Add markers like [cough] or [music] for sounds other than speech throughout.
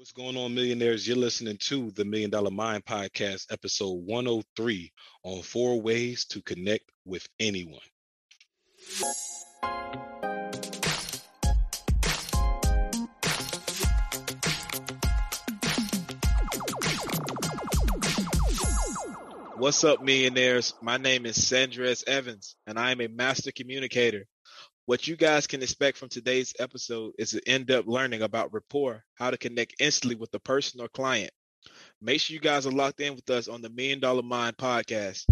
What's going on, millionaires? You're listening to the Million Dollar Mind Podcast, episode 103 on four ways to connect with anyone. What's up, millionaires? My name is Sandrez Evans, and I am a master communicator. What you guys can expect from today's episode is to end up learning about rapport, how to connect instantly with the person or client. Make sure you guys are locked in with us on the Million Dollar Mind podcast.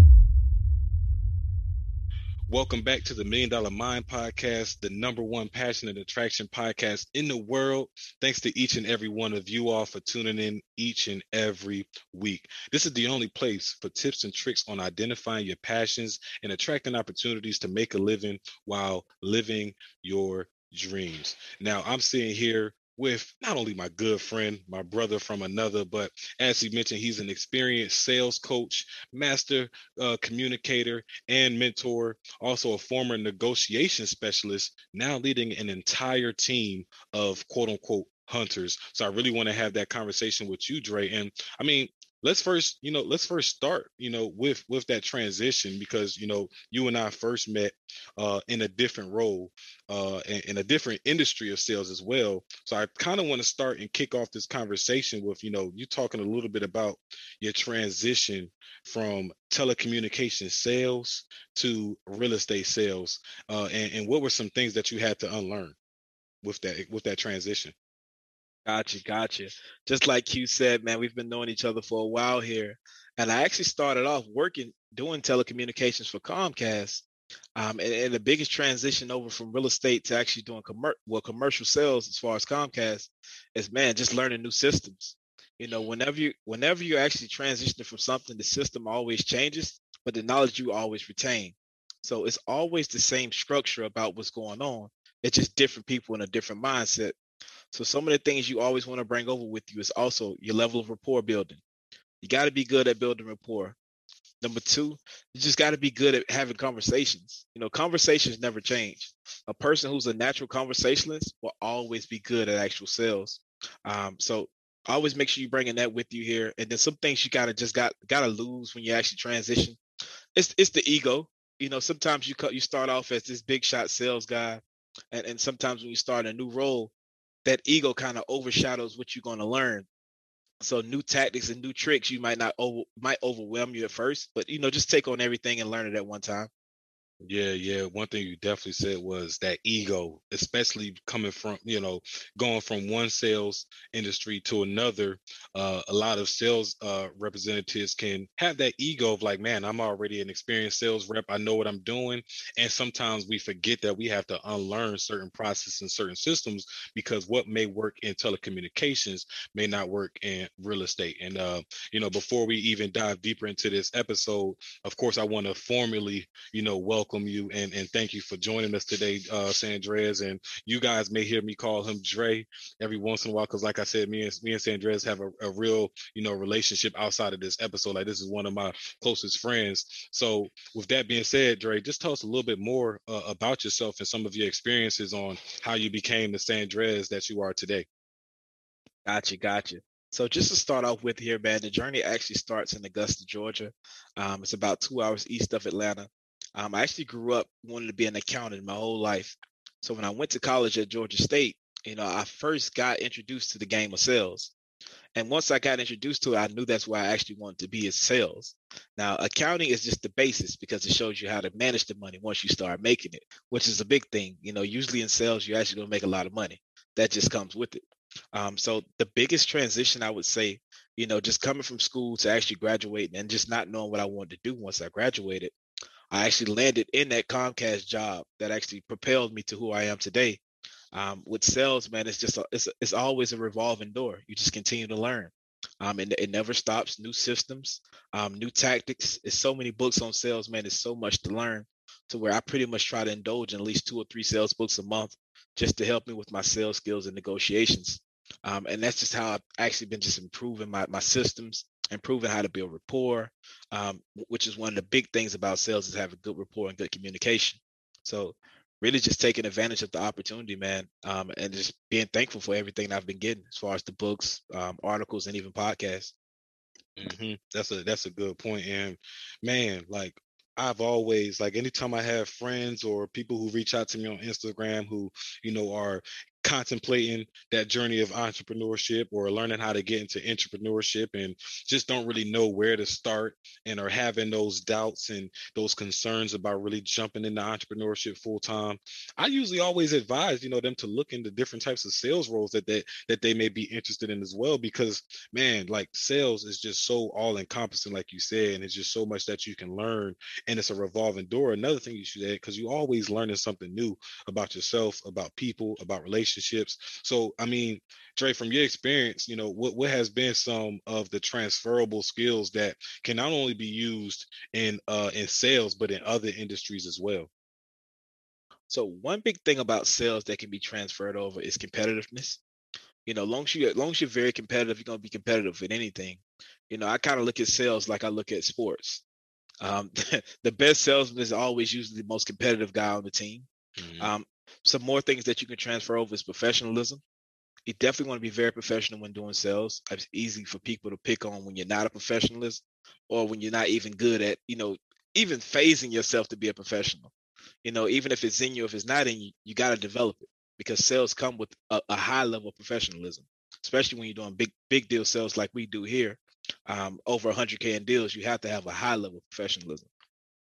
Welcome back to the Million Dollar Mind Podcast, the number one passion and attraction podcast in the world. Thanks to each and every one of you all for tuning in each and every week. This is the only place for tips and tricks on identifying your passions and attracting opportunities to make a living while living your dreams. Now, I'm sitting here with not only my good friend, my brother from another, but as he mentioned, he's an experienced sales coach, master uh, communicator, and mentor, also a former negotiation specialist, now leading an entire team of quote unquote hunters. So I really want to have that conversation with you, Dre. And I mean, let's first you know let's first start you know with with that transition because you know you and i first met uh in a different role uh in, in a different industry of sales as well. So i kind of want to start and kick off this conversation with you know you talking a little bit about your transition from telecommunication sales to real estate sales uh and, and what were some things that you had to unlearn with that with that transition Gotcha, gotcha. Just like you said, man, we've been knowing each other for a while here. And I actually started off working doing telecommunications for Comcast. Um, and, and, the biggest transition over from real estate to actually doing commer- well, commercial sales as far as Comcast is man, just learning new systems. You know, whenever you whenever you're actually transitioning from something, the system always changes, but the knowledge you always retain. So it's always the same structure about what's going on. It's just different people in a different mindset. So some of the things you always want to bring over with you is also your level of rapport building. You got to be good at building rapport. Number two, you just got to be good at having conversations. You know, conversations never change. A person who's a natural conversationalist will always be good at actual sales. Um, so always make sure you're bringing that with you here. And then some things you gotta just got gotta lose when you actually transition. It's it's the ego. You know, sometimes you cut you start off as this big shot sales guy, and, and sometimes when you start a new role, that ego kind of overshadows what you're going to learn. So new tactics and new tricks you might not over, might overwhelm you at first, but you know just take on everything and learn it at one time. Yeah, yeah. One thing you definitely said was that ego, especially coming from, you know, going from one sales industry to another. Uh, a lot of sales uh, representatives can have that ego of like, man, I'm already an experienced sales rep. I know what I'm doing. And sometimes we forget that we have to unlearn certain processes and certain systems because what may work in telecommunications may not work in real estate. And, uh, you know, before we even dive deeper into this episode, of course, I want to formally, you know, welcome welcome you and, and thank you for joining us today, uh, Sandrez. And you guys may hear me call him Dre every once in a while because, like I said, me and me and Sandrez have a, a real you know relationship outside of this episode. Like this is one of my closest friends. So with that being said, Dre, just tell us a little bit more uh, about yourself and some of your experiences on how you became the Sandrez that you are today. Gotcha, gotcha. So just to start off with here, man, the journey actually starts in Augusta, Georgia. Um, it's about two hours east of Atlanta. Um, I actually grew up wanting to be an accountant my whole life. So when I went to college at Georgia State, you know, I first got introduced to the game of sales. And once I got introduced to it, I knew that's where I actually wanted to be is sales. Now, accounting is just the basis because it shows you how to manage the money once you start making it, which is a big thing. You know, usually in sales, you're actually going to make a lot of money. That just comes with it. Um, so the biggest transition I would say, you know, just coming from school to actually graduating and just not knowing what I wanted to do once I graduated I actually landed in that Comcast job that actually propelled me to who I am today. Um, with sales, man, it's just a, it's it's always a revolving door. You just continue to learn. Um, and it never stops. New systems, um, new tactics. It's so many books on sales, man. It's so much to learn. To where I pretty much try to indulge in at least two or three sales books a month, just to help me with my sales skills and negotiations. Um, and that's just how I've actually been just improving my my systems, improving how to build rapport, um, which is one of the big things about sales is having a good rapport and good communication. So really just taking advantage of the opportunity, man, um, and just being thankful for everything I've been getting as far as the books, um, articles, and even podcasts. Mm-hmm. That's a that's a good point, and man, like I've always like anytime I have friends or people who reach out to me on Instagram who you know are contemplating that journey of entrepreneurship or learning how to get into entrepreneurship and just don't really know where to start and are having those doubts and those concerns about really jumping into entrepreneurship full time i usually always advise you know them to look into different types of sales roles that they that they may be interested in as well because man like sales is just so all encompassing like you said and it's just so much that you can learn and it's a revolving door. Another thing you should add because you always learning something new about yourself about people about relationships relationships. So, I mean, Dre, from your experience, you know, what, what has been some of the transferable skills that can not only be used in uh, in sales, but in other industries as well? So one big thing about sales that can be transferred over is competitiveness. You know, long as you long as you're very competitive, you're gonna be competitive with anything. You know, I kind of look at sales like I look at sports. Um, [laughs] the best salesman is always usually the most competitive guy on the team. Mm-hmm. Um, some more things that you can transfer over is professionalism. You definitely want to be very professional when doing sales. It's easy for people to pick on when you're not a professionalist or when you're not even good at, you know, even phasing yourself to be a professional. You know, even if it's in you, if it's not in you, you got to develop it because sales come with a, a, high level of professionalism, especially when you're doing big, big deal sales like we do here. Um, over 100K in deals, you have to have a high level of professionalism.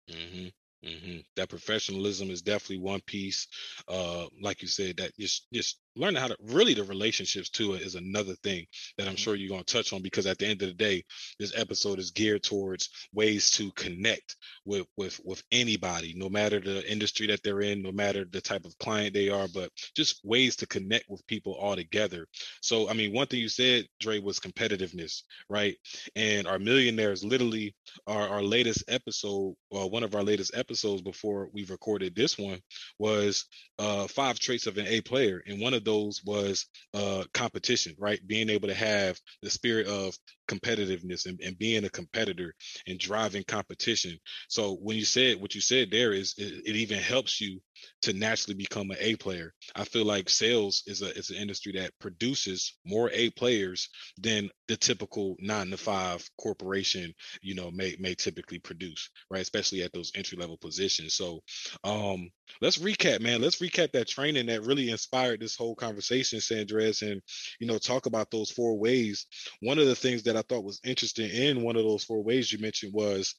Mm-hmm. Mm-hmm. That professionalism is definitely one piece. Uh, like you said, that just just learning how to really the relationships to it is another thing that I'm mm-hmm. sure you're going to touch on because at the end of the day, this episode is geared towards ways to connect with with with anybody, no matter the industry that they're in, no matter the type of client they are, but just ways to connect with people all together. So, I mean, one thing you said, Dre, was competitiveness, right? And our millionaires, literally, our our latest episode, well, one of our latest episodes before we recorded this one was uh, five traits of an A player, and one of those was uh, competition, right? Being able to have the spirit of competitiveness and, and being a competitor and driving competition. So when you said what you said there is it, it even helps you to naturally become an A player. I feel like sales is a is an industry that produces more A players than the typical nine to five corporation, you know, may may typically produce, right? Especially at those entry level positions. So um let's recap, man. Let's recap that training that really inspired this whole conversation, Sandrez, and you know, talk about those four ways. One of the things that I thought was interesting in one of those four ways you mentioned was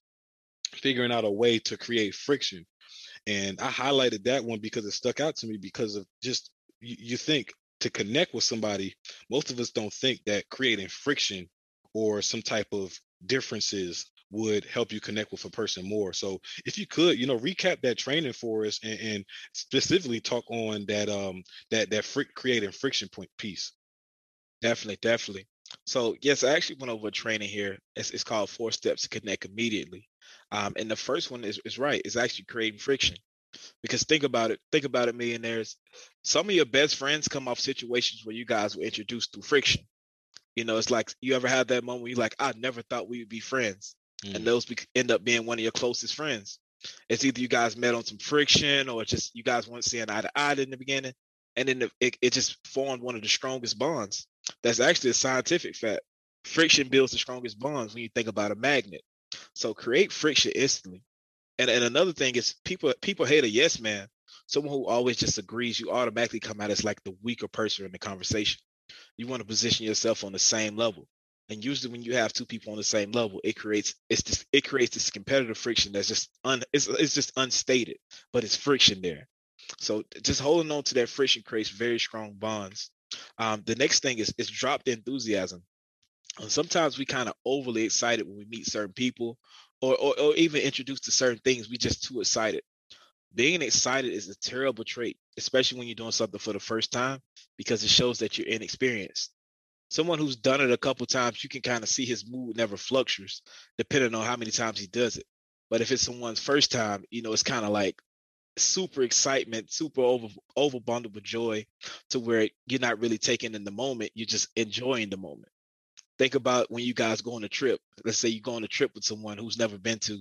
figuring out a way to create friction. And I highlighted that one because it stuck out to me because of just you, you think to connect with somebody, most of us don't think that creating friction or some type of differences would help you connect with a person more. So if you could, you know, recap that training for us and, and specifically talk on that um that that fr- creating friction point piece. Definitely, definitely. So yes, I actually went over a training here. It's, it's called Four Steps to Connect Immediately. Um, and the first one is, is right. It's actually creating friction. Because think about it, think about it, millionaires. Some of your best friends come off situations where you guys were introduced through friction. You know, it's like you ever had that moment where you're like, I never thought we would be friends. Mm. And those be- end up being one of your closest friends. It's either you guys met on some friction or just you guys weren't seeing eye to eye in the beginning. And then it, it just formed one of the strongest bonds. That's actually a scientific fact. Friction builds the strongest bonds when you think about a magnet. So create friction instantly. And and another thing is people people hate a yes man. Someone who always just agrees, you automatically come out as like the weaker person in the conversation. You want to position yourself on the same level. And usually when you have two people on the same level, it creates it's just it creates this competitive friction that's just un it's, it's just unstated, but it's friction there. So just holding on to that friction creates very strong bonds. Um, the next thing is is drop the enthusiasm. And sometimes we kind of overly excited when we meet certain people or, or, or even introduced to certain things. We just too excited. Being excited is a terrible trait, especially when you're doing something for the first time, because it shows that you're inexperienced. Someone who's done it a couple times, you can kind of see his mood never fluctuates, depending on how many times he does it. But if it's someone's first time, you know, it's kind of like super excitement, super over overbundled with joy, to where you're not really taking in the moment, you're just enjoying the moment. think about when you guys go on a trip. Let's say you go on a trip with someone who's never been to.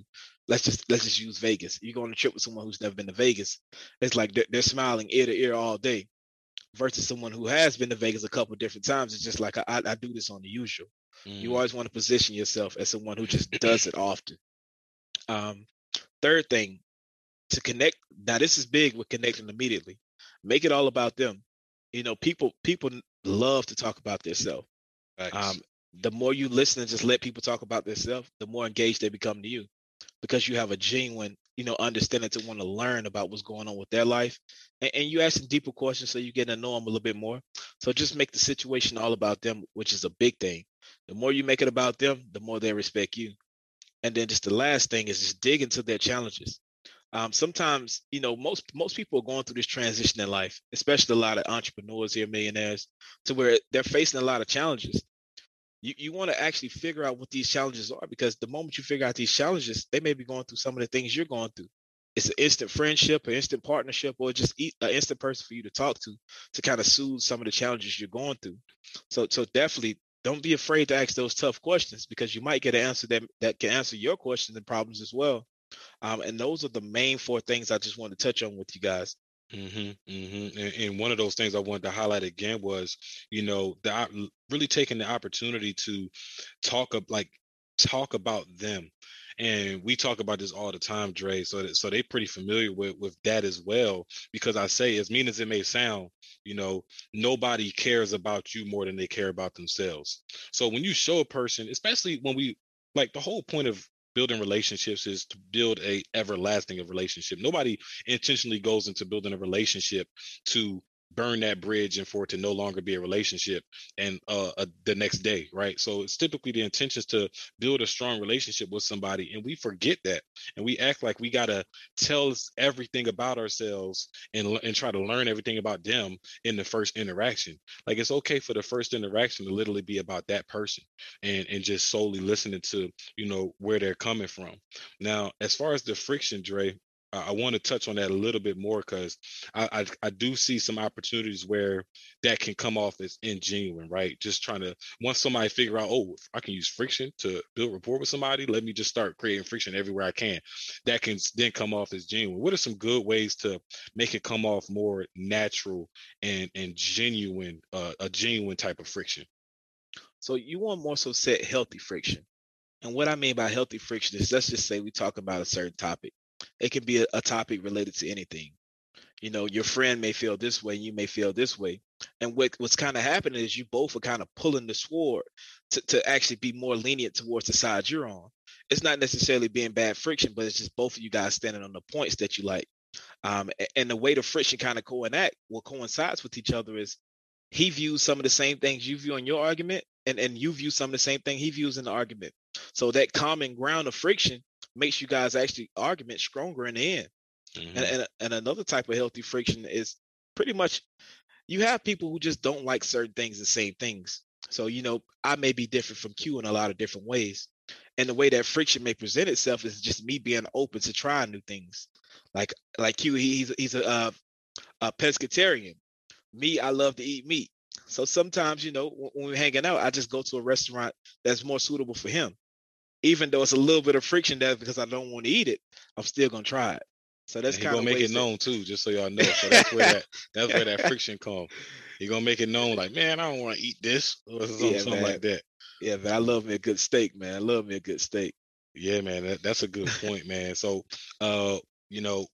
Let's just let's just use Vegas. You go on a trip with someone who's never been to Vegas. It's like they're, they're smiling ear to ear all day, versus someone who has been to Vegas a couple different times. It's just like I, I do this on the usual. Mm. You always want to position yourself as someone who just does it often. Um, third thing, to connect. Now this is big with connecting immediately. Make it all about them. You know, people people love to talk about themselves. Um, the more you listen and just let people talk about themselves, the more engaged they become to you, because you have a genuine, you know, understanding to want to learn about what's going on with their life, and, and you ask them deeper questions so you get to know them a little bit more. So just make the situation all about them, which is a big thing. The more you make it about them, the more they respect you. And then just the last thing is just dig into their challenges. Um, sometimes, you know, most most people are going through this transition in life, especially a lot of entrepreneurs here, millionaires, to where they're facing a lot of challenges. You you want to actually figure out what these challenges are because the moment you figure out these challenges, they may be going through some of the things you're going through. It's an instant friendship, an instant partnership, or just an instant person for you to talk to to kind of soothe some of the challenges you're going through. So so definitely don't be afraid to ask those tough questions because you might get an answer that that can answer your questions and problems as well. Um, and those are the main four things I just wanted to touch on with you guys. Mm-hmm, mm-hmm. And, and, one of those things I wanted to highlight again was, you know, the really taking the opportunity to talk up like talk about them. And we talk about this all the time, Dre. So that, so they're pretty familiar with with that as well. Because I say, as mean as it may sound, you know, nobody cares about you more than they care about themselves. So when you show a person, especially when we like the whole point of building relationships is to build a everlasting relationship. Nobody intentionally goes into building a relationship to burn that bridge and for it to no longer be a relationship and uh, uh, the next day right? So it's typically the intention is to build a strong relationship with somebody and we forget that and we act like we got to tell us everything about ourselves and, and try to learn everything about them in the first interaction. Like it's okay for the first interaction to literally be about that person and and just solely listening to you know where they're coming from. Now as far as the friction dre I want to touch on that a little bit more because I, I, I do see some opportunities where that can come off as ingenuine, right? Just trying to once somebody figure out, oh, I can use friction to build rapport with somebody, let me just start creating friction everywhere I can. That can then come off as genuine. What are some good ways to make it come off more natural and and genuine, uh, a genuine type of friction? So you want more so set healthy friction. And what I mean by healthy friction is let's just say we talk about a certain topic it can be a, a topic related to anything. You know, your friend may feel this way, you may feel this way. And what, what's kind of happening is you both are kind of pulling the sword to, to actually be more lenient towards the side you're on. It's not necessarily being bad friction, but it's just both of you guys standing on the points that you like. Um, and the way the friction kind of coincide, what coincides with each other is he views some of the same things you view in your argument, and, and you view some of the same thing he views in the argument. So that common ground of friction makes you guys actually argument stronger in the end. Mm-hmm. And, and and another type of healthy friction is pretty much you have people who just don't like certain things the same things. So you know, I may be different from Q in a lot of different ways. And the way that friction may present itself is just me being open to trying new things. Like like Q, he's he's a, uh, a pescatarian. Me, I love to eat meat. So sometimes, you know, when we're hanging out, I just go to a restaurant that's more suitable for him even though it's a little bit of friction there because I don't want to eat it, I'm still gonna try it. So that's kind of make it known too, just so y'all know. So that's where that [laughs] that's where that friction comes. You're gonna make it known, like, man, I don't want to eat this or something, yeah, something like that. Yeah, man, I love me a good steak, man. I love me a good steak. Yeah, man, that, that's a good point, man. So, uh, you know,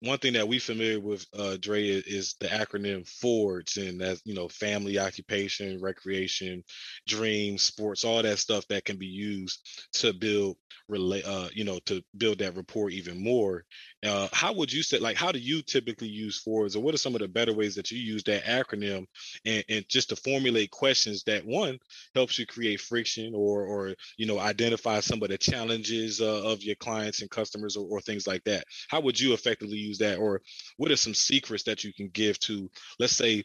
one thing that we familiar with uh Dre is, the acronym FORGE and that's you know family occupation recreation dreams sports all that stuff that can be used to build relate uh you know to build that rapport even more uh how would you say like how do you typically use FORGE or what are some of the better ways that you use that acronym and, and just to formulate questions that one helps you create friction or or you know identify some of the challenges uh, of your clients and customers or, or things like that? How would you effectively use that or what are some secrets that you can give to let's say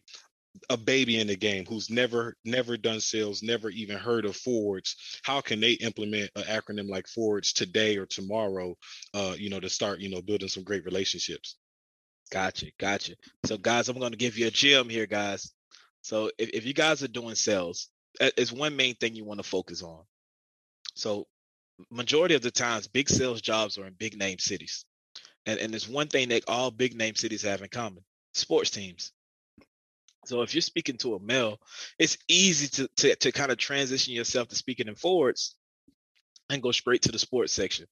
a baby in the game who's never never done sales never even heard of forwards how can they implement an acronym like forwards today or tomorrow uh you know to start you know building some great relationships gotcha gotcha so guys i'm going to give you a gem here guys so if, if you guys are doing sales it's one main thing you want to focus on. So majority of the times, big sales jobs are in big name cities. And, and there's one thing that all big name cities have in common sports teams. So if you're speaking to a male, it's easy to, to, to kind of transition yourself to speaking in forwards and go straight to the sports section.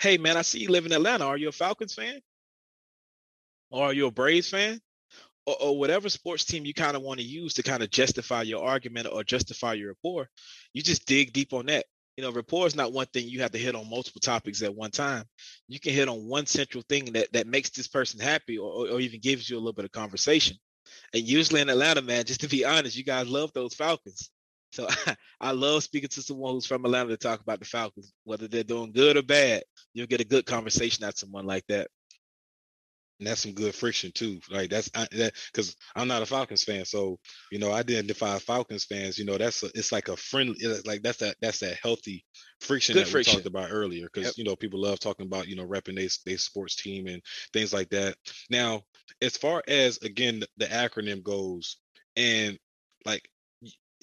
Hey man, I see you live in Atlanta. Are you a Falcons fan? Or are you a Braves fan? Or, or whatever sports team you kind of want to use to kind of justify your argument or justify your rapport, you just dig deep on that you know, rapport is not one thing you have to hit on multiple topics at one time. You can hit on one central thing that that makes this person happy or, or even gives you a little bit of conversation. And usually in Atlanta, man, just to be honest, you guys love those Falcons. So [laughs] I love speaking to someone who's from Atlanta to talk about the Falcons, whether they're doing good or bad. You'll get a good conversation out of someone like that and that's some good friction too. Like that's I, that because I'm not a Falcons fan, so you know I identify Falcons fans. You know that's a, it's like a friendly, like that's that that's that healthy friction good that friction. we talked about earlier. Because yep. you know people love talking about you know repping their they sports team and things like that. Now, as far as again the acronym goes, and like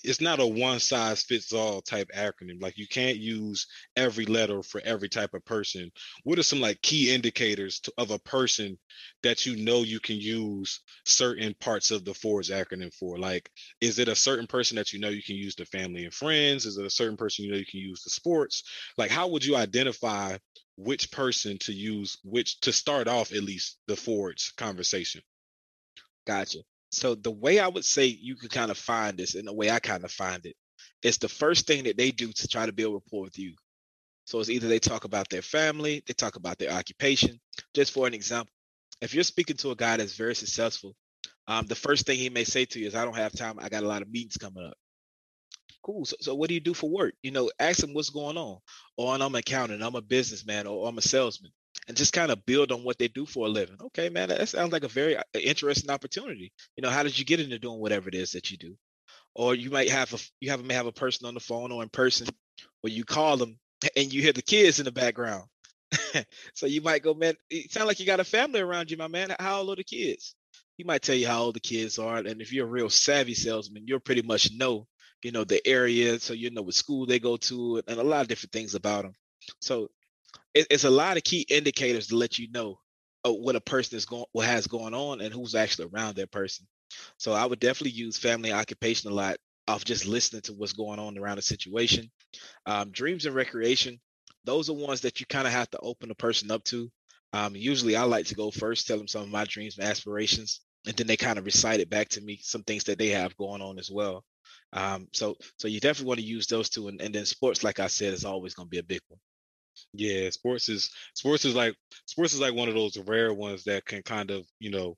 it's not a one size fits all type acronym. Like you can't use every letter for every type of person. What are some like key indicators to, of a person that you know you can use certain parts of the Forwards acronym for? Like, is it a certain person that you know you can use the family and friends? Is it a certain person you know you can use the sports? Like, how would you identify which person to use which to start off at least the Forwards conversation? Gotcha. So the way I would say you could kind of find this, and the way I kind of find it, it, is the first thing that they do to try to build rapport with you. So it's either they talk about their family, they talk about their occupation. Just for an example, if you're speaking to a guy that's very successful, um, the first thing he may say to you is, "I don't have time. I got a lot of meetings coming up." Cool. So, so what do you do for work? You know, ask him what's going on. Or I'm an accountant. I'm a businessman. Or I'm a salesman and just kind of build on what they do for a living. Okay, man, that sounds like a very uh, interesting opportunity. You know, how did you get into doing whatever it is that you do? Or you might have a you have may have a person on the phone or in person where you call them [laughs] and you hear the kids in the background. [laughs] so you might go, man, it sounds like you got a family around you, my man. How old are the kids? He might tell you how old the kids are. And if you're a real savvy salesman, you'll pretty much know, you know, the area. So you know what school they go to and a lot of different things about them. So it, it's a lot of key indicators to let you know uh, what a person is going, what has going on, and who's actually around that person. So I would definitely use family occupation a lot off just listening to what's going on around the situation. Um, dreams and recreation, those are ones that you kind of have to open a person up to. Um, usually I like to go first, tell them some of my dreams and aspirations, and then they kind of recite it back to me, some things that they have going on as well. Um, so, so you definitely want to use those two, and, and then sports, like I said, is always going to be a big one. Yeah, sports is sports is like sports is like one of those rare ones that can kind of you know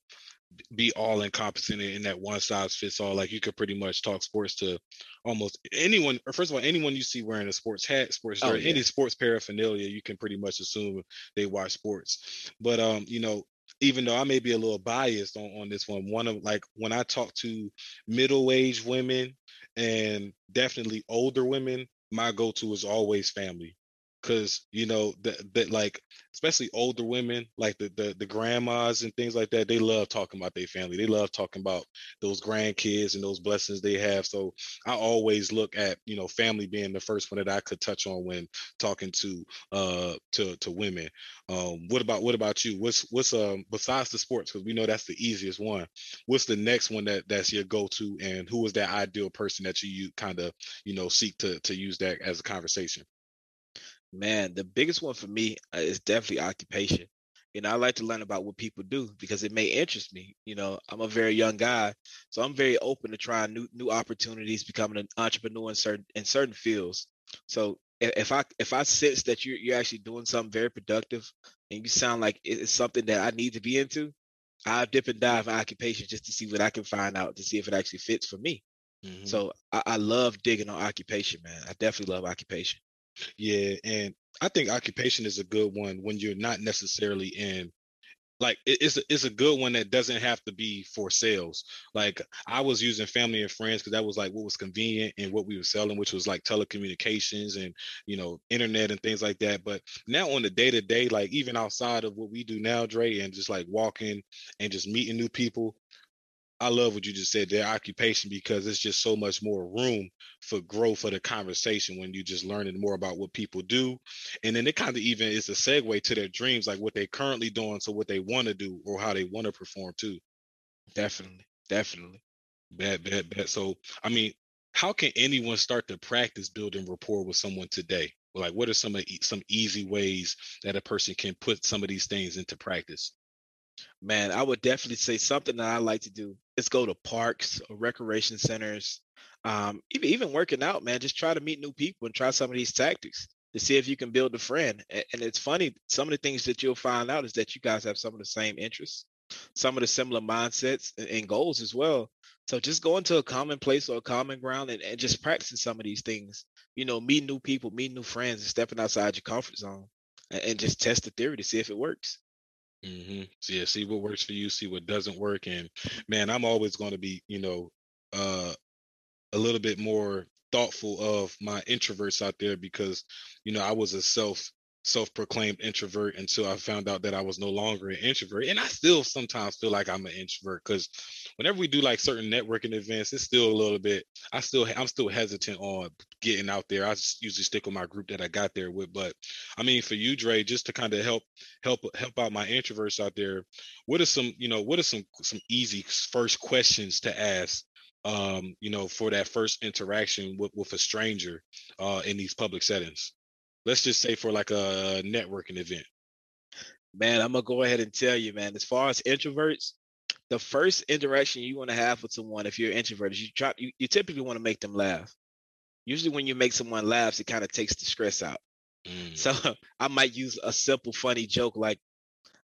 be all encompassing in that one size fits all. Like you could pretty much talk sports to almost anyone. Or first of all, anyone you see wearing a sports hat, sports oh, yeah. any sports paraphernalia, you can pretty much assume they watch sports. But um, you know, even though I may be a little biased on, on this one, one of like when I talk to middle aged women and definitely older women, my go to is always family because you know that that like especially older women like the, the the grandmas and things like that they love talking about their family. They love talking about those grandkids and those blessings they have. So i always look at you know family being the first one that i could touch on when talking to uh to to women. Um what about what about you? What's what's um besides the sports because we know that's the easiest one what's the next one that that's your go-to and who is that ideal person that you, you kind of you know seek to to use that as a conversation Man, the biggest one for me uh, is definitely occupation. You know, I like to learn about what people do because it may interest me. You know, I'm a very young guy, so I'm very open to trying new new opportunities, becoming an entrepreneur in certain in certain fields. So if I if I sense that you're you're actually doing something very productive and you sound like it's something that I need to be into, I dip and dive in occupation just to see what I can find out to see if it actually fits for me. Mm-hmm. So I, I love digging on occupation, man. I definitely love occupation. Yeah, and I think occupation is a good one when you're not necessarily in like it's a, it's a good one that doesn't have to be for sales. Like I was using family and friends because that was like what was convenient and what we were selling, which was like telecommunications and you know internet and things like that. But now on the day to day, like even outside of what we do now, Dre, and just like walking and just meeting new people, I love what you just said, their occupation, because it's just so much more room for growth for the conversation when you just learning more about what people do. And then it kind of even is a segue to their dreams, like what they're currently doing to what they want to do or how they want to perform too. Definitely. Definitely. Bad, bad, bad. So, I mean, how can anyone start to practice building rapport with someone today? Like, what are some of some easy ways that a person can put some of these things into practice? Man, I would definitely say something that I like to do is go to parks or recreation centers. Um, even even working out, man, just try to meet new people and try some of these tactics to see if you can build a friend. And, and it's funny, some of the things that you'll find out is that you guys have some of the same interests, some of the similar mindsets and, and goals as well. So just going to a common place or a common ground and, and just practicing some of these things, you know, meet new people, meet new friends, and stepping outside your comfort zone and, and just test the theory to see if it works. Mm-hmm. So yeah, see what works for you, see what doesn't work, and man, I'm always going to be, you know, uh, a little bit more thoughtful of my introverts out there because, you know, I was a self self-proclaimed introvert until I found out that I was no longer an introvert. And I still sometimes feel like I'm an introvert because whenever we do like certain networking events, it's still a little bit. I still I'm still hesitant on getting out there. I usually stick with my group that I got there with. But I mean, for you, Dre, just to kind of help help help out my introverts out there, what are some you know what are some some easy first questions to ask um, you know, for that first interaction with, with a stranger uh, in these public settings? Let's just say for like a networking event? Man, I'm gonna go ahead and tell you, man. As far as introverts, the first interaction you want to have with someone, if you're introverted, you try you, you typically want to make them laugh. Usually, when you make someone laugh, it kind of takes the stress out. [laughs] Mm. So I might use a simple, funny joke like,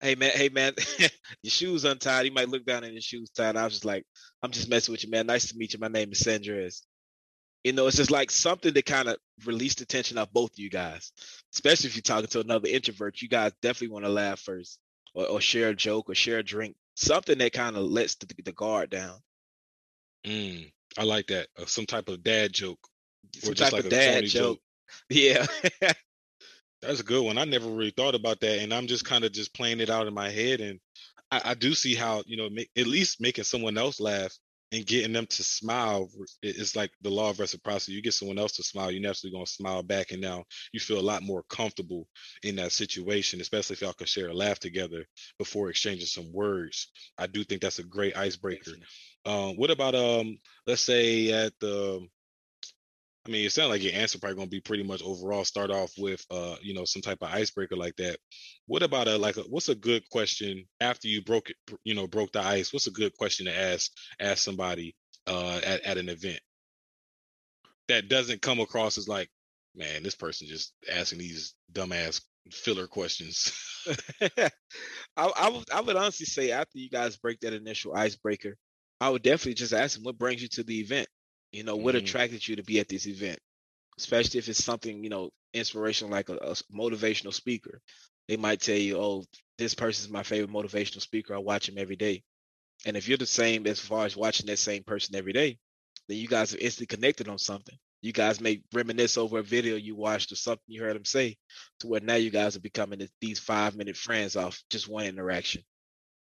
"Hey man, hey man, [laughs] your shoes untied." You might look down and your shoes tied. I was just like, "I'm just messing with you, man. Nice to meet you. My name is Sandrez." You know, it's just like something to kind of release the tension off both of you guys, especially if you're talking to another introvert. You guys definitely want to laugh first, or, or, share a joke, or share a drink, something that kind of lets the, the, guard down. Mm, I like that. Uh, some type of dad joke, some or just like a dad joke. joke. [laughs] Yeah. That's a good one. I never really thought about that, and I'm just kind of just playing it out in my head, and I, I do see how you know make, at least making someone else laugh and getting them to smile it's like the law of reciprocity. You get someone else to smile, you're naturally going to smile back, and now you feel a lot more comfortable in that situation, especially if y'all can share a laugh together before exchanging some words. I do think that's a great icebreaker. Um, what about um, let's say at the I mean, it sounds like your answer probably going to be pretty much overall. Start off with, uh, you know, some type of icebreaker like that. What about a like? A, what's a good question after you broke it? You know, broke the ice. What's a good question to ask ask somebody uh, at at an event that doesn't come across as like, man, this person just asking these dumbass filler questions. [laughs] I, I would I would honestly say after you guys break that initial icebreaker, I would definitely just ask them what brings you to the event. You know, what mm-hmm. attracted you to be at this event? Especially if it's something, you know, inspirational like a, a motivational speaker. They might tell you, oh, this person's my favorite motivational speaker. I watch him every day. And if you're the same as far as watching that same person every day, then you guys are instantly connected on something. You guys may reminisce over a video you watched or something you heard him say, to where now you guys are becoming these five minute friends off just one interaction.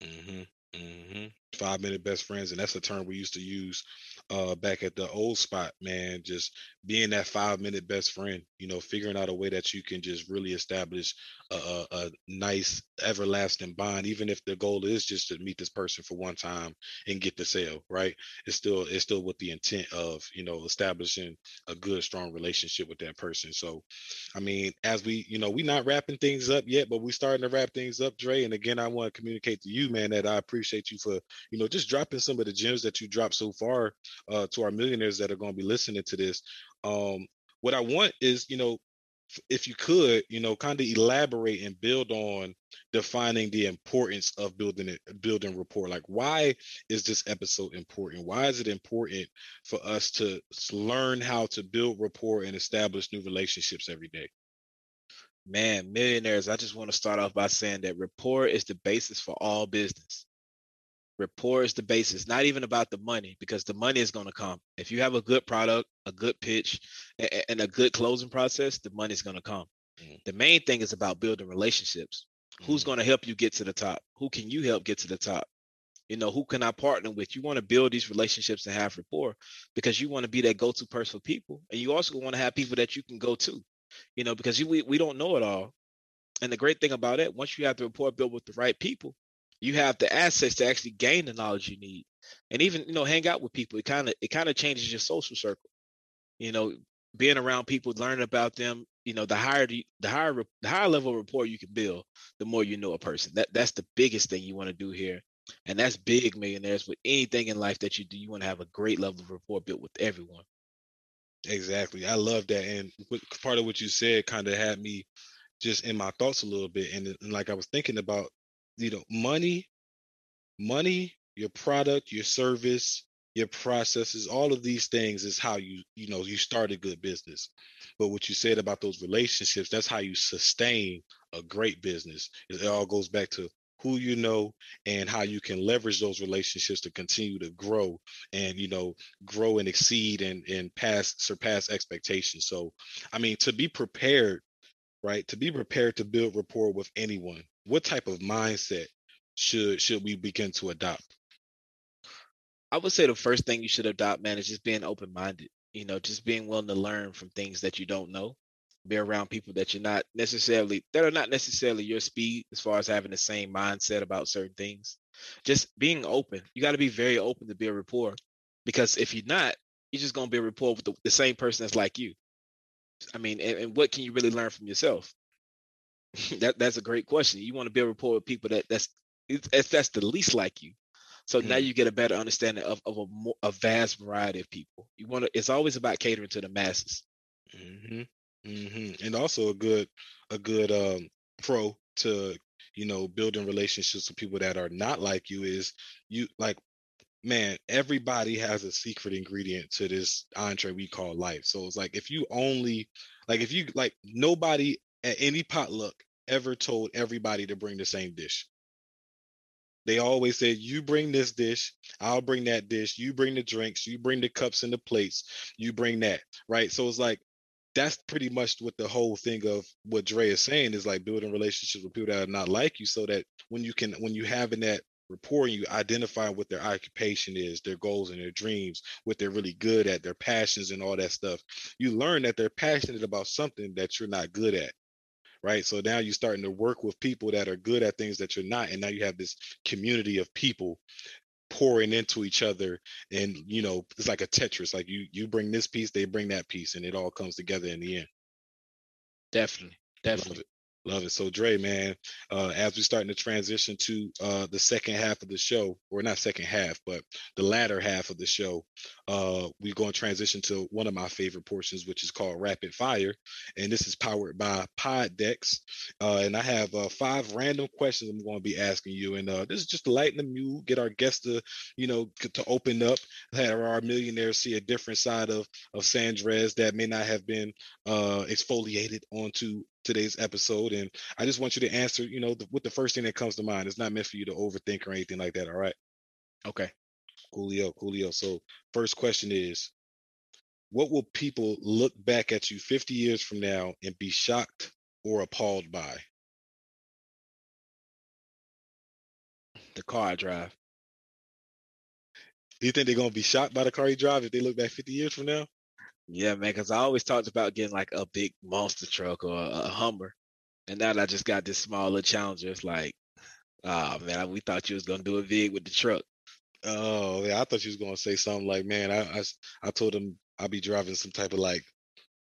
Mm-hmm. Mm-hmm. Five minute best friends, and that's a term we used to use uh, back at the old spot, man. Just being that five minute best friend, you know, figuring out a way that you can just really establish a, a, a, nice, everlasting bond, even if the goal is just to meet this person for one time and get the sale, right? It's still it's still with the intent of you know establishing a good, strong relationship with that person. So, I mean, as we you know, we're not wrapping things up yet, but we're starting to wrap things up, Dre. And again, I want to communicate to you, man, that I appreciate you for you know just dropping some of the gems that you dropped so far uh, to our millionaires that are going to be listening to this. Um, what I want is, you know, if you could, you know, kind of elaborate and build on defining the importance of building it, building rapport. Like, why is this episode important? Why is it important for us to learn how to build rapport and establish new relationships every day? Man, millionaires, I just want to start off by saying that rapport is the basis for all business. Rapport is the basis, not even about the money, because the money is going to come. If you have a good product, a good pitch, and a good closing process, the money is going to come. Mm. The main thing is about building relationships. Mm. Who's going to help you get to the top? Who can you help get to the top? You know, who can I partner with? You want to build these relationships and have rapport because you want to be that go-to person for people. And you also want to have people that you can go to, you know, because you, we, we don't know it all. And the great thing about it, once you have the rapport built with the right people, you have the assets to actually gain the knowledge you need. And even, you know, hang out with people. It kind of it kind of changes your social circle. You know, being around people, learning about them, you know, the higher the, higher the higher level rapport you can build, the more you know a person. That that's the biggest thing you want to do here. And that's big millionaires with anything in life that you do. You want to have a great level of rapport built with everyone. Exactly. I love that. And part of what you said kind of had me just in my thoughts a little bit. And, and like I was thinking about, you know, money, money, your product, your service, your processes, all of these things is how you, you know, you start a good business. But what you said about those relationships, that's how you sustain a great business. It all goes back to who you know and how you can leverage those relationships to continue to grow and you know grow and exceed and and pass surpass expectations so i mean to be prepared right to be prepared to build rapport with anyone what type of mindset should should we begin to adopt i would say the first thing you should adopt man is just being open-minded you know just being willing to learn from things that you don't know be around people that you're not necessarily that are not necessarily your speed as far as having the same mindset about certain things. Just being open. You got to be very open to be a rapport because if you're not, you're just gonna be a rapport with the, the same person that's like you. I mean, and, and, what can you really learn from yourself? [laughs] that that's a great question. You want to build rapport with people that that's it's, that's the least like you. So mm now you get a better understanding of, of a, more, a vast variety of people. You want to. It's always about catering to the masses. Mm-hmm. Mm-hmm. And also a good a good um, pro to you know building relationships with people that are not like you is you like man everybody has a secret ingredient to this entree we call life so it's like if you only like if you like nobody at any potluck ever told everybody to bring the same dish they always said you bring this dish i'll bring that dish you bring the drinks you bring the cups and the plates you bring that right so it's like that's pretty much what the whole thing of what Dre is saying is like building relationships with people that are not like you so that when you can when you having that rapport and you identify what their occupation is, their goals and their dreams, what they're really good at, their passions and all that stuff, you learn that they're passionate about something that you're not good at. Right. So now you're starting to work with people that are good at things that you're not. And now you have this community of people pouring into each other and you know it's like a tetris like you you bring this piece they bring that piece and it all comes together in the end definitely definitely Love it. So Dre, man, uh, as we starting to transition to uh, the second half of the show, or not second half, but the latter half of the show, uh, we're going to transition to one of my favorite portions, which is called Rapid Fire, and this is powered by PodDecks. Uh, and I have uh, five random questions I'm going to be asking you, and uh, this is just to lighten the mood, get our guests to, you know, to open up, have our millionaires see a different side of of Sandrez that may not have been exfoliated onto today's episode, and I just want you to answer, you know, the, with the first thing that comes to mind. It's not meant for you to overthink or anything like that. All right. Okay. Coolio, coolio. So, first question is, what will people look back at you 50 years from now and be shocked or appalled by? The car I drive. Do you think they're gonna be shocked by the car you drive if they look back 50 years from now? Yeah, man, because I always talked about getting like a big monster truck or a, Hummer, and now that I just got this smaller Challenger. It's like, oh man, we thought you was gonna do a big with the truck. Oh yeah, I thought you was gonna say something like, man, I I, I told him I'd be driving some type of like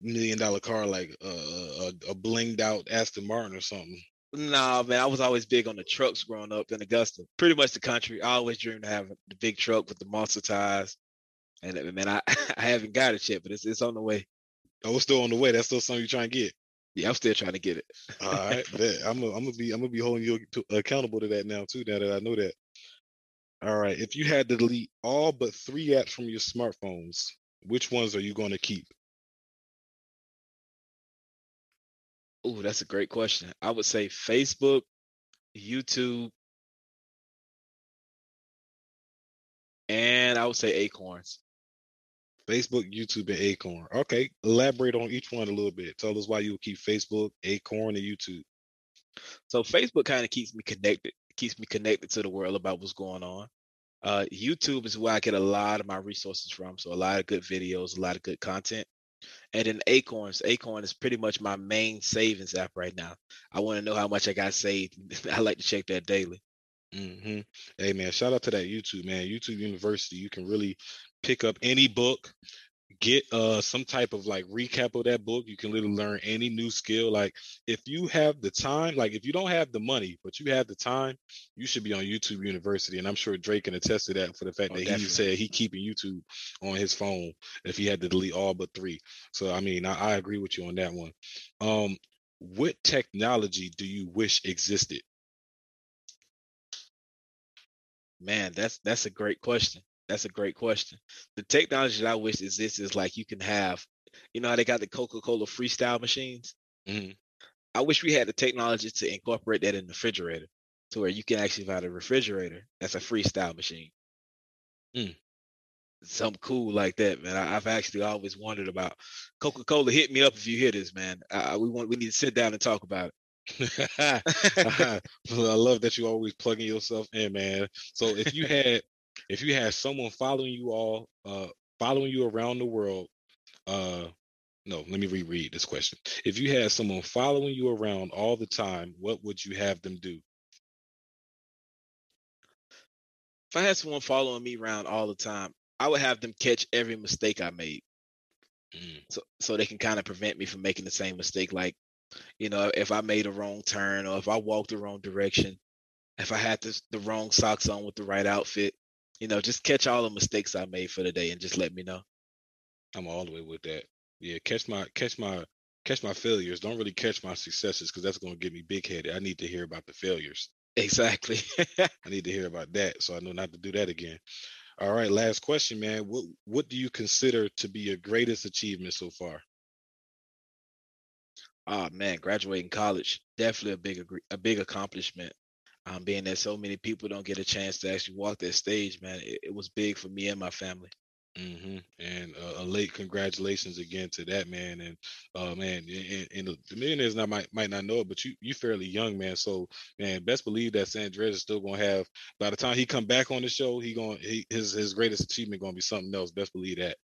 million dollar car, like uh, a, a blinged out Aston Martin or something. Nah, man, I was always big on the trucks growing up in Augusta. Pretty much the country. I always dreamed of having the big truck with the monster tires, and uh, man, I, [laughs] I haven't got it yet, but it's it's on the way. Oh, it's still on the way. That's still something you're trying to get. Yeah, I'm still trying to get it. All right, [laughs] I'm gonna I'm gonna be I'm gonna be holding you accountable to that now too. Now that I know that. All right, if you had to delete all but three apps from your smartphones, which ones are you going to keep? Oh, that's a great question. I would say Facebook, YouTube, and I would say Acorns. Facebook, YouTube, and Acorn. Okay, elaborate on each one a little bit. Tell us why you would keep Facebook, Acorn, and YouTube. So Facebook kind of keeps me connected, keeps me connected to the world about what's going on. Uh, YouTube is where I get a lot of my resources from. So a lot of good videos, a lot of good content. And then Acorns. Acorn is pretty much my main savings app right now. I want to know how much I got saved. [laughs] I like to check that daily. Mm-hmm. Hey man, shout out to that YouTube man. YouTube University. You can really pick up any book, get uh some type of like recap of that book you can literally learn any new skill like if you have the time like if you don't have the money but you have the time you should be on youtube university and i'm sure drake can attest to that for the fact oh, that definitely. he said he keeping youtube on his phone if he had to delete all but three. So i mean I, I agree with you on that one. Um what technology do you wish existed? Man that's that's a great question that's a great question. The technology that I wish exists is like you can have, you know how they got the Coca Cola freestyle machines? Mm-hmm. I wish we had the technology to incorporate that in the refrigerator to where you can actually buy a refrigerator that's a freestyle machine. Mm. Something cool like that, man. I, have actually always wondered about Coca Cola. Hit me up if you hear this, man. Uh, we want we need to sit down and talk about it. [laughs] [laughs] I love that you always plugging yourself in, man. So if you had if you had someone following you all, uh, following you around the world, uh, no, let me reread this question. If you had someone following you around all the time, what would you have them do? If I had someone following me around all the time, I would have them catch every mistake I made. Mm. So so they can kind of prevent me from making the same mistake. Like, you know, if I made a wrong turn or if I walked the wrong direction, if I had this, the wrong socks on with the right outfit, you know, just catch all the mistakes I made for the day and just let me know. I'm all the way with that. Yeah, catch my catch my catch my failures. Don't really catch my successes because that's going to get me big headed. I need to hear about the failures. Exactly. [laughs] I need to hear about that so I know not to do that again. All right, last question, man. What what do you consider to be your greatest achievement so far? Oh man, graduating college definitely a big a big accomplishment um, being that so many people don't get a chance to actually walk that stage, man, it, it was big for me and my family. Mm-hmm. And uh, a late congratulations again to that man. And uh, man, and, and the millionaires not might might not know it, but you you fairly young man. So man, best believe that Sandrez is still gonna have. By the time he come back on the show, he going he, his his greatest achievement gonna be something else. Best believe that.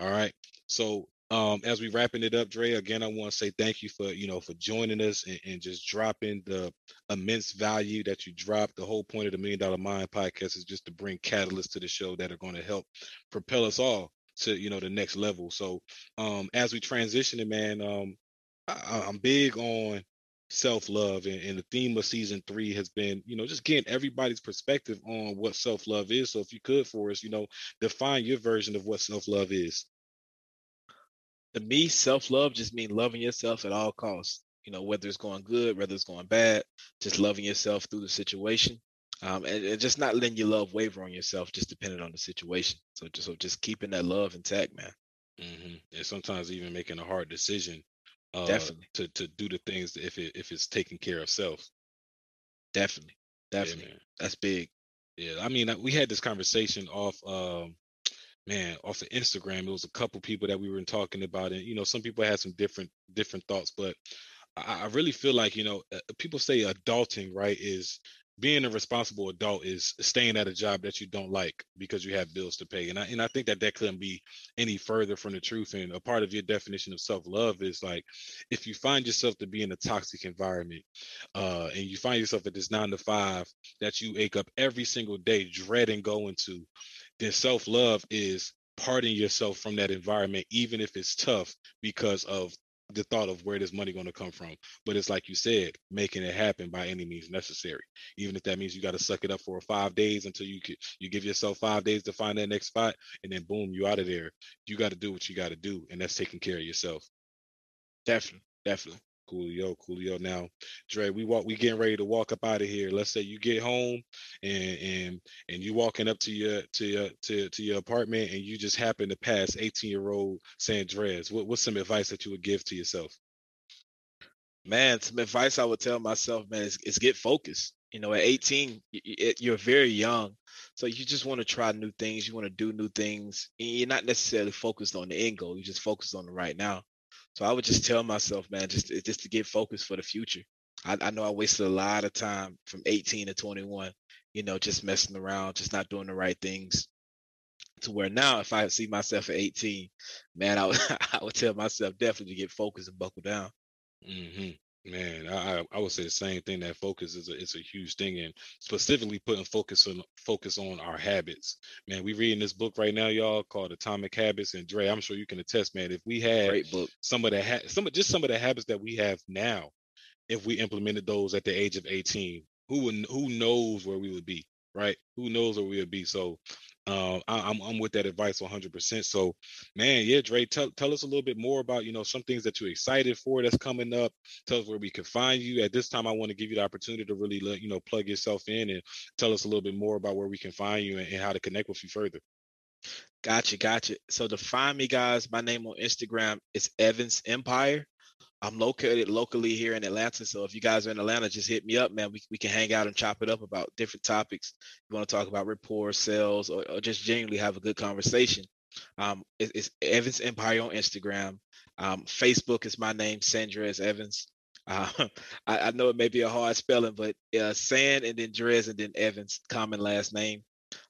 All right. So um, as we wrapping it up, Dre, again, I want to say thank you for you know for joining us and, and, just dropping the immense value that you dropped. The whole point of the Million Dollar Mind podcast is just to bring catalysts to the show that are going to help propel us all to you know the next level. So um, as we transition, it, man, um, I, am big on self love, and, and the theme of season three has been you know just getting everybody's perspective on what self love is. So if you could for us, you know, define your version of what self love is to me, self love just means loving yourself at all costs. You know, whether it's going good, whether it's going bad, just loving yourself through the situation, um, and, and, just not letting your love waver on yourself, just depending on the situation. So just so just keeping that love intact, man. Mm-hmm. And sometimes even making a hard decision, uh, definitely to to do the things if it if it's taking care of self. Definitely, definitely, yeah, that's big. Yeah, I mean, we had this conversation off um, man, off of Instagram, it was a couple people that we were talking about, and you know, some people had some different different thoughts, but I, I really feel like you know, uh, people say adulting, right, is being a responsible adult is staying at a job that you don't like because you have bills to pay and I, and I think that that couldn't be any further from the truth and a part of your definition of self-love is like if you find yourself to be in a toxic environment uh, and you find yourself at this nine to five that you wake up every single day dreading going to then self love is parting yourself from that environment, even if it's tough because of the thought of where this money going to come from. But it's like you said, making it happen by any means necessary. Even if that means you got to suck it up for five days until you could, you give yourself five days to find that next spot, and then boom, you out of there. You got to do what you got to do, and that's taking care of yourself. Definitely, definitely. Coolio, Coolio. Now, Dre, we walk, we getting ready to walk up out of here. Let's say you get home and and and you walking up to your to your to, to your apartment and you just happen to pass 18 year old Sandrez. What, what's some advice that you would give to yourself? Man, some advice I would tell myself, man, is, is get focused. You know, at 18, you're very young. So you just want to try new things. You want to do new things. And you're not necessarily focused on the end goal. You're just focused on the right now. So I would just tell myself, man, just just to get focused for the future. I, I know I wasted a lot of time from 18 to 21 you know, just messing around, just not doing the right things. To where now, if I see myself at 18, man, I would, [laughs] I would tell myself definitely to get focused and buckle down. Mm-hmm. Man, I I would say the same thing. That focus is a it's a huge thing, and specifically putting focus on focus on our habits. Man, we reading this book right now, y'all, called Atomic Habits. And Dre, I'm sure you can attest, man. If we had Great book. some of the ha- some of just some of the habits that we have now, if we implemented those at the age of 18, who would who knows where we would be, right? Who knows where we would be? So uh, I, am I'm with that advice 100%. So, man, yeah, Dre, tell tell us a little bit more about you know some things that you're excited for that's coming up. Tell us where we can find you. At this time, I want to give you the opportunity to really let you know plug yourself in and tell us a little bit more about where we can find you and, and how to connect with you further. Gotcha, gotcha. So to find me, guys, my name on Instagram is Evans Empire. I'm located locally here in Atlanta. So if you guys are in Atlanta, just hit me up, man. We, we can hang out and chop it up about different topics. You want to talk about rapport, sales, or, or just genuinely have a good conversation. Um, it, it's Evans Empire on Instagram. Um, Facebook is my name, Sandra Sandrez Evans. [laughs] Uh, I, I, know it may be a hard spelling, but uh, San and then Drez and then Evans, common last name.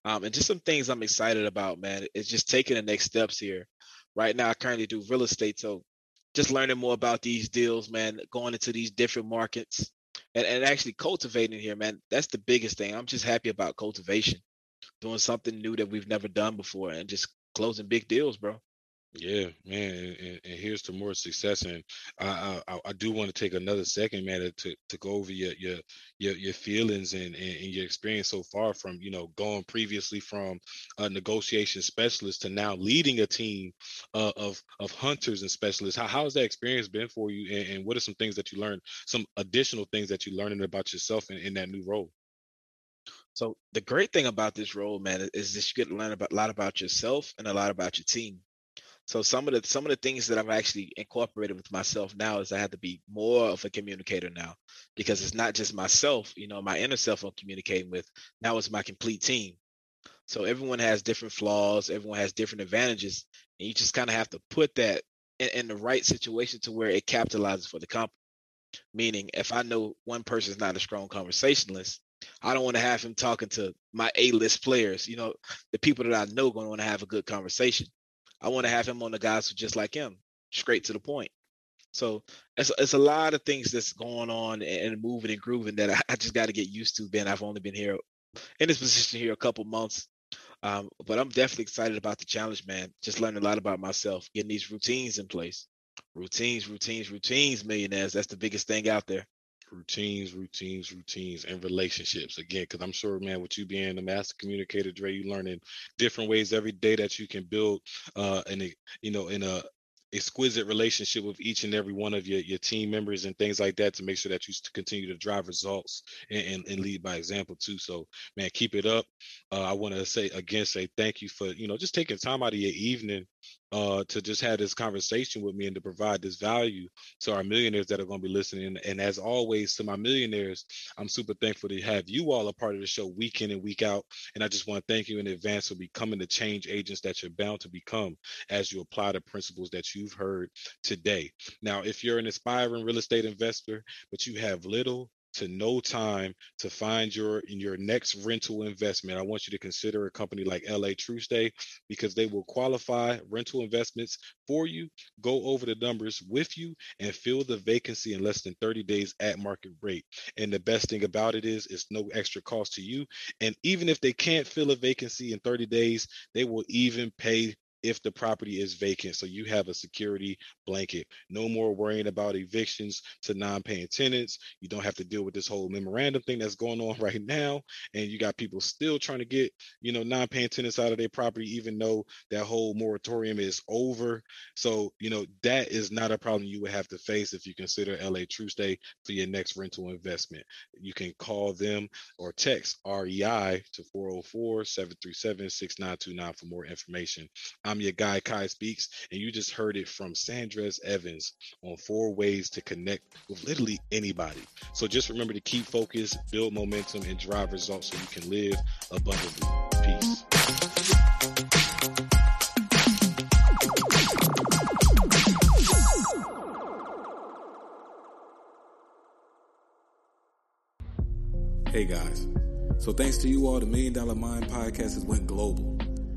Um, and just some things I'm excited about, man. It's just taking the next steps here. Right now, I currently do real estate, so just learning more about these deals, man, going into these different markets and, and actually cultivating here, man. That's the biggest thing. I'm just happy about cultivation, doing something new that we've never done before and just closing big deals, bro. Yeah, man, and, and, here's to more success. And I, I, I do want to take another second, man, to, to go over your your your, your feelings and, and, and, your experience so far from you know going previously from a negotiation specialist to now leading a team uh, of of hunters and specialists. How how has that experience been for you? And, and, what are some things that you learned? Some additional things that you learning about yourself in, in that new role. So the great thing about this role, man, is that you get to learn about, a lot about yourself and a lot about your team. So some of the some of the things that I've actually incorporated with myself now is I have to be more of a communicator now because it's not just myself, you know, my inner self I'm communicating with. Now it's my complete team. So everyone has different flaws, everyone has different advantages, and you just kind of have to put that in, in the right situation to where it capitalizes for the company. Meaning, if I know one person's not a strong conversationalist, I don't want to have him talking to my A-list players. You know, the people that I know going to want to have a good conversation. I want to have him on the guys who just like him, straight to the point. So it's, it's a lot of things that's going on and moving and grooving that I, I just got to get used to. Ben, I've only been here in this position here a couple months, um, but I'm definitely excited about the challenge, man. Just learning a lot about myself, getting these routines in place. Routines, routines, routines, millionaires. That's the biggest thing out there routines, routines, routines, and relationships. Again, because I'm sure, man, with you being a master communicator, Dre, you learning different ways every day that you can build, uh, and you know, in a exquisite relationship with each and every one of your, your team members and things like that to make sure that you continue to drive results and, and, and lead by example too. So man, keep it up. Uh, I want to say again, say thank you for, you know, just taking time out of your evening uh, to just have this conversation with me and to provide this value to our millionaires that are going to be listening. And as always, to my millionaires, I'm super thankful to have you all a part of the show week in and week out. And I just want to thank you in advance for becoming the change agents that you're bound to become as you apply the principles that you've heard today. Now, if you're an aspiring real estate investor, but you have little to no time to find your in your next rental investment. I want you to consider a company like LA TrueStay because they will qualify rental investments for you, go over the numbers with you, and fill the vacancy in less than 30 days at market rate. And the best thing about it is it's no extra cost to you. And even if they can't fill a vacancy in 30 days, they will even pay if the property is vacant. So you have a security blanket. No more worrying about evictions to non-paying tenants. You don't have to deal with this whole memorandum thing that's going on [laughs] right now. And you got people still trying to get, you know, non-paying tenants out of their property, even though that whole moratorium is over. So, you know, that is not a problem you would have to face if you consider LA TrueStay for your next rental investment. You can call them or text REI to 404-737-6929 for more information. Your guy, Kai Speaks, and you just heard it from Sandrez Evans on four ways to connect with literally anybody. So just remember to keep focused, build momentum, and drive results so you can live abundantly. Peace. Hey guys. So thanks to you all, the Million Dollar Mind podcast has went global.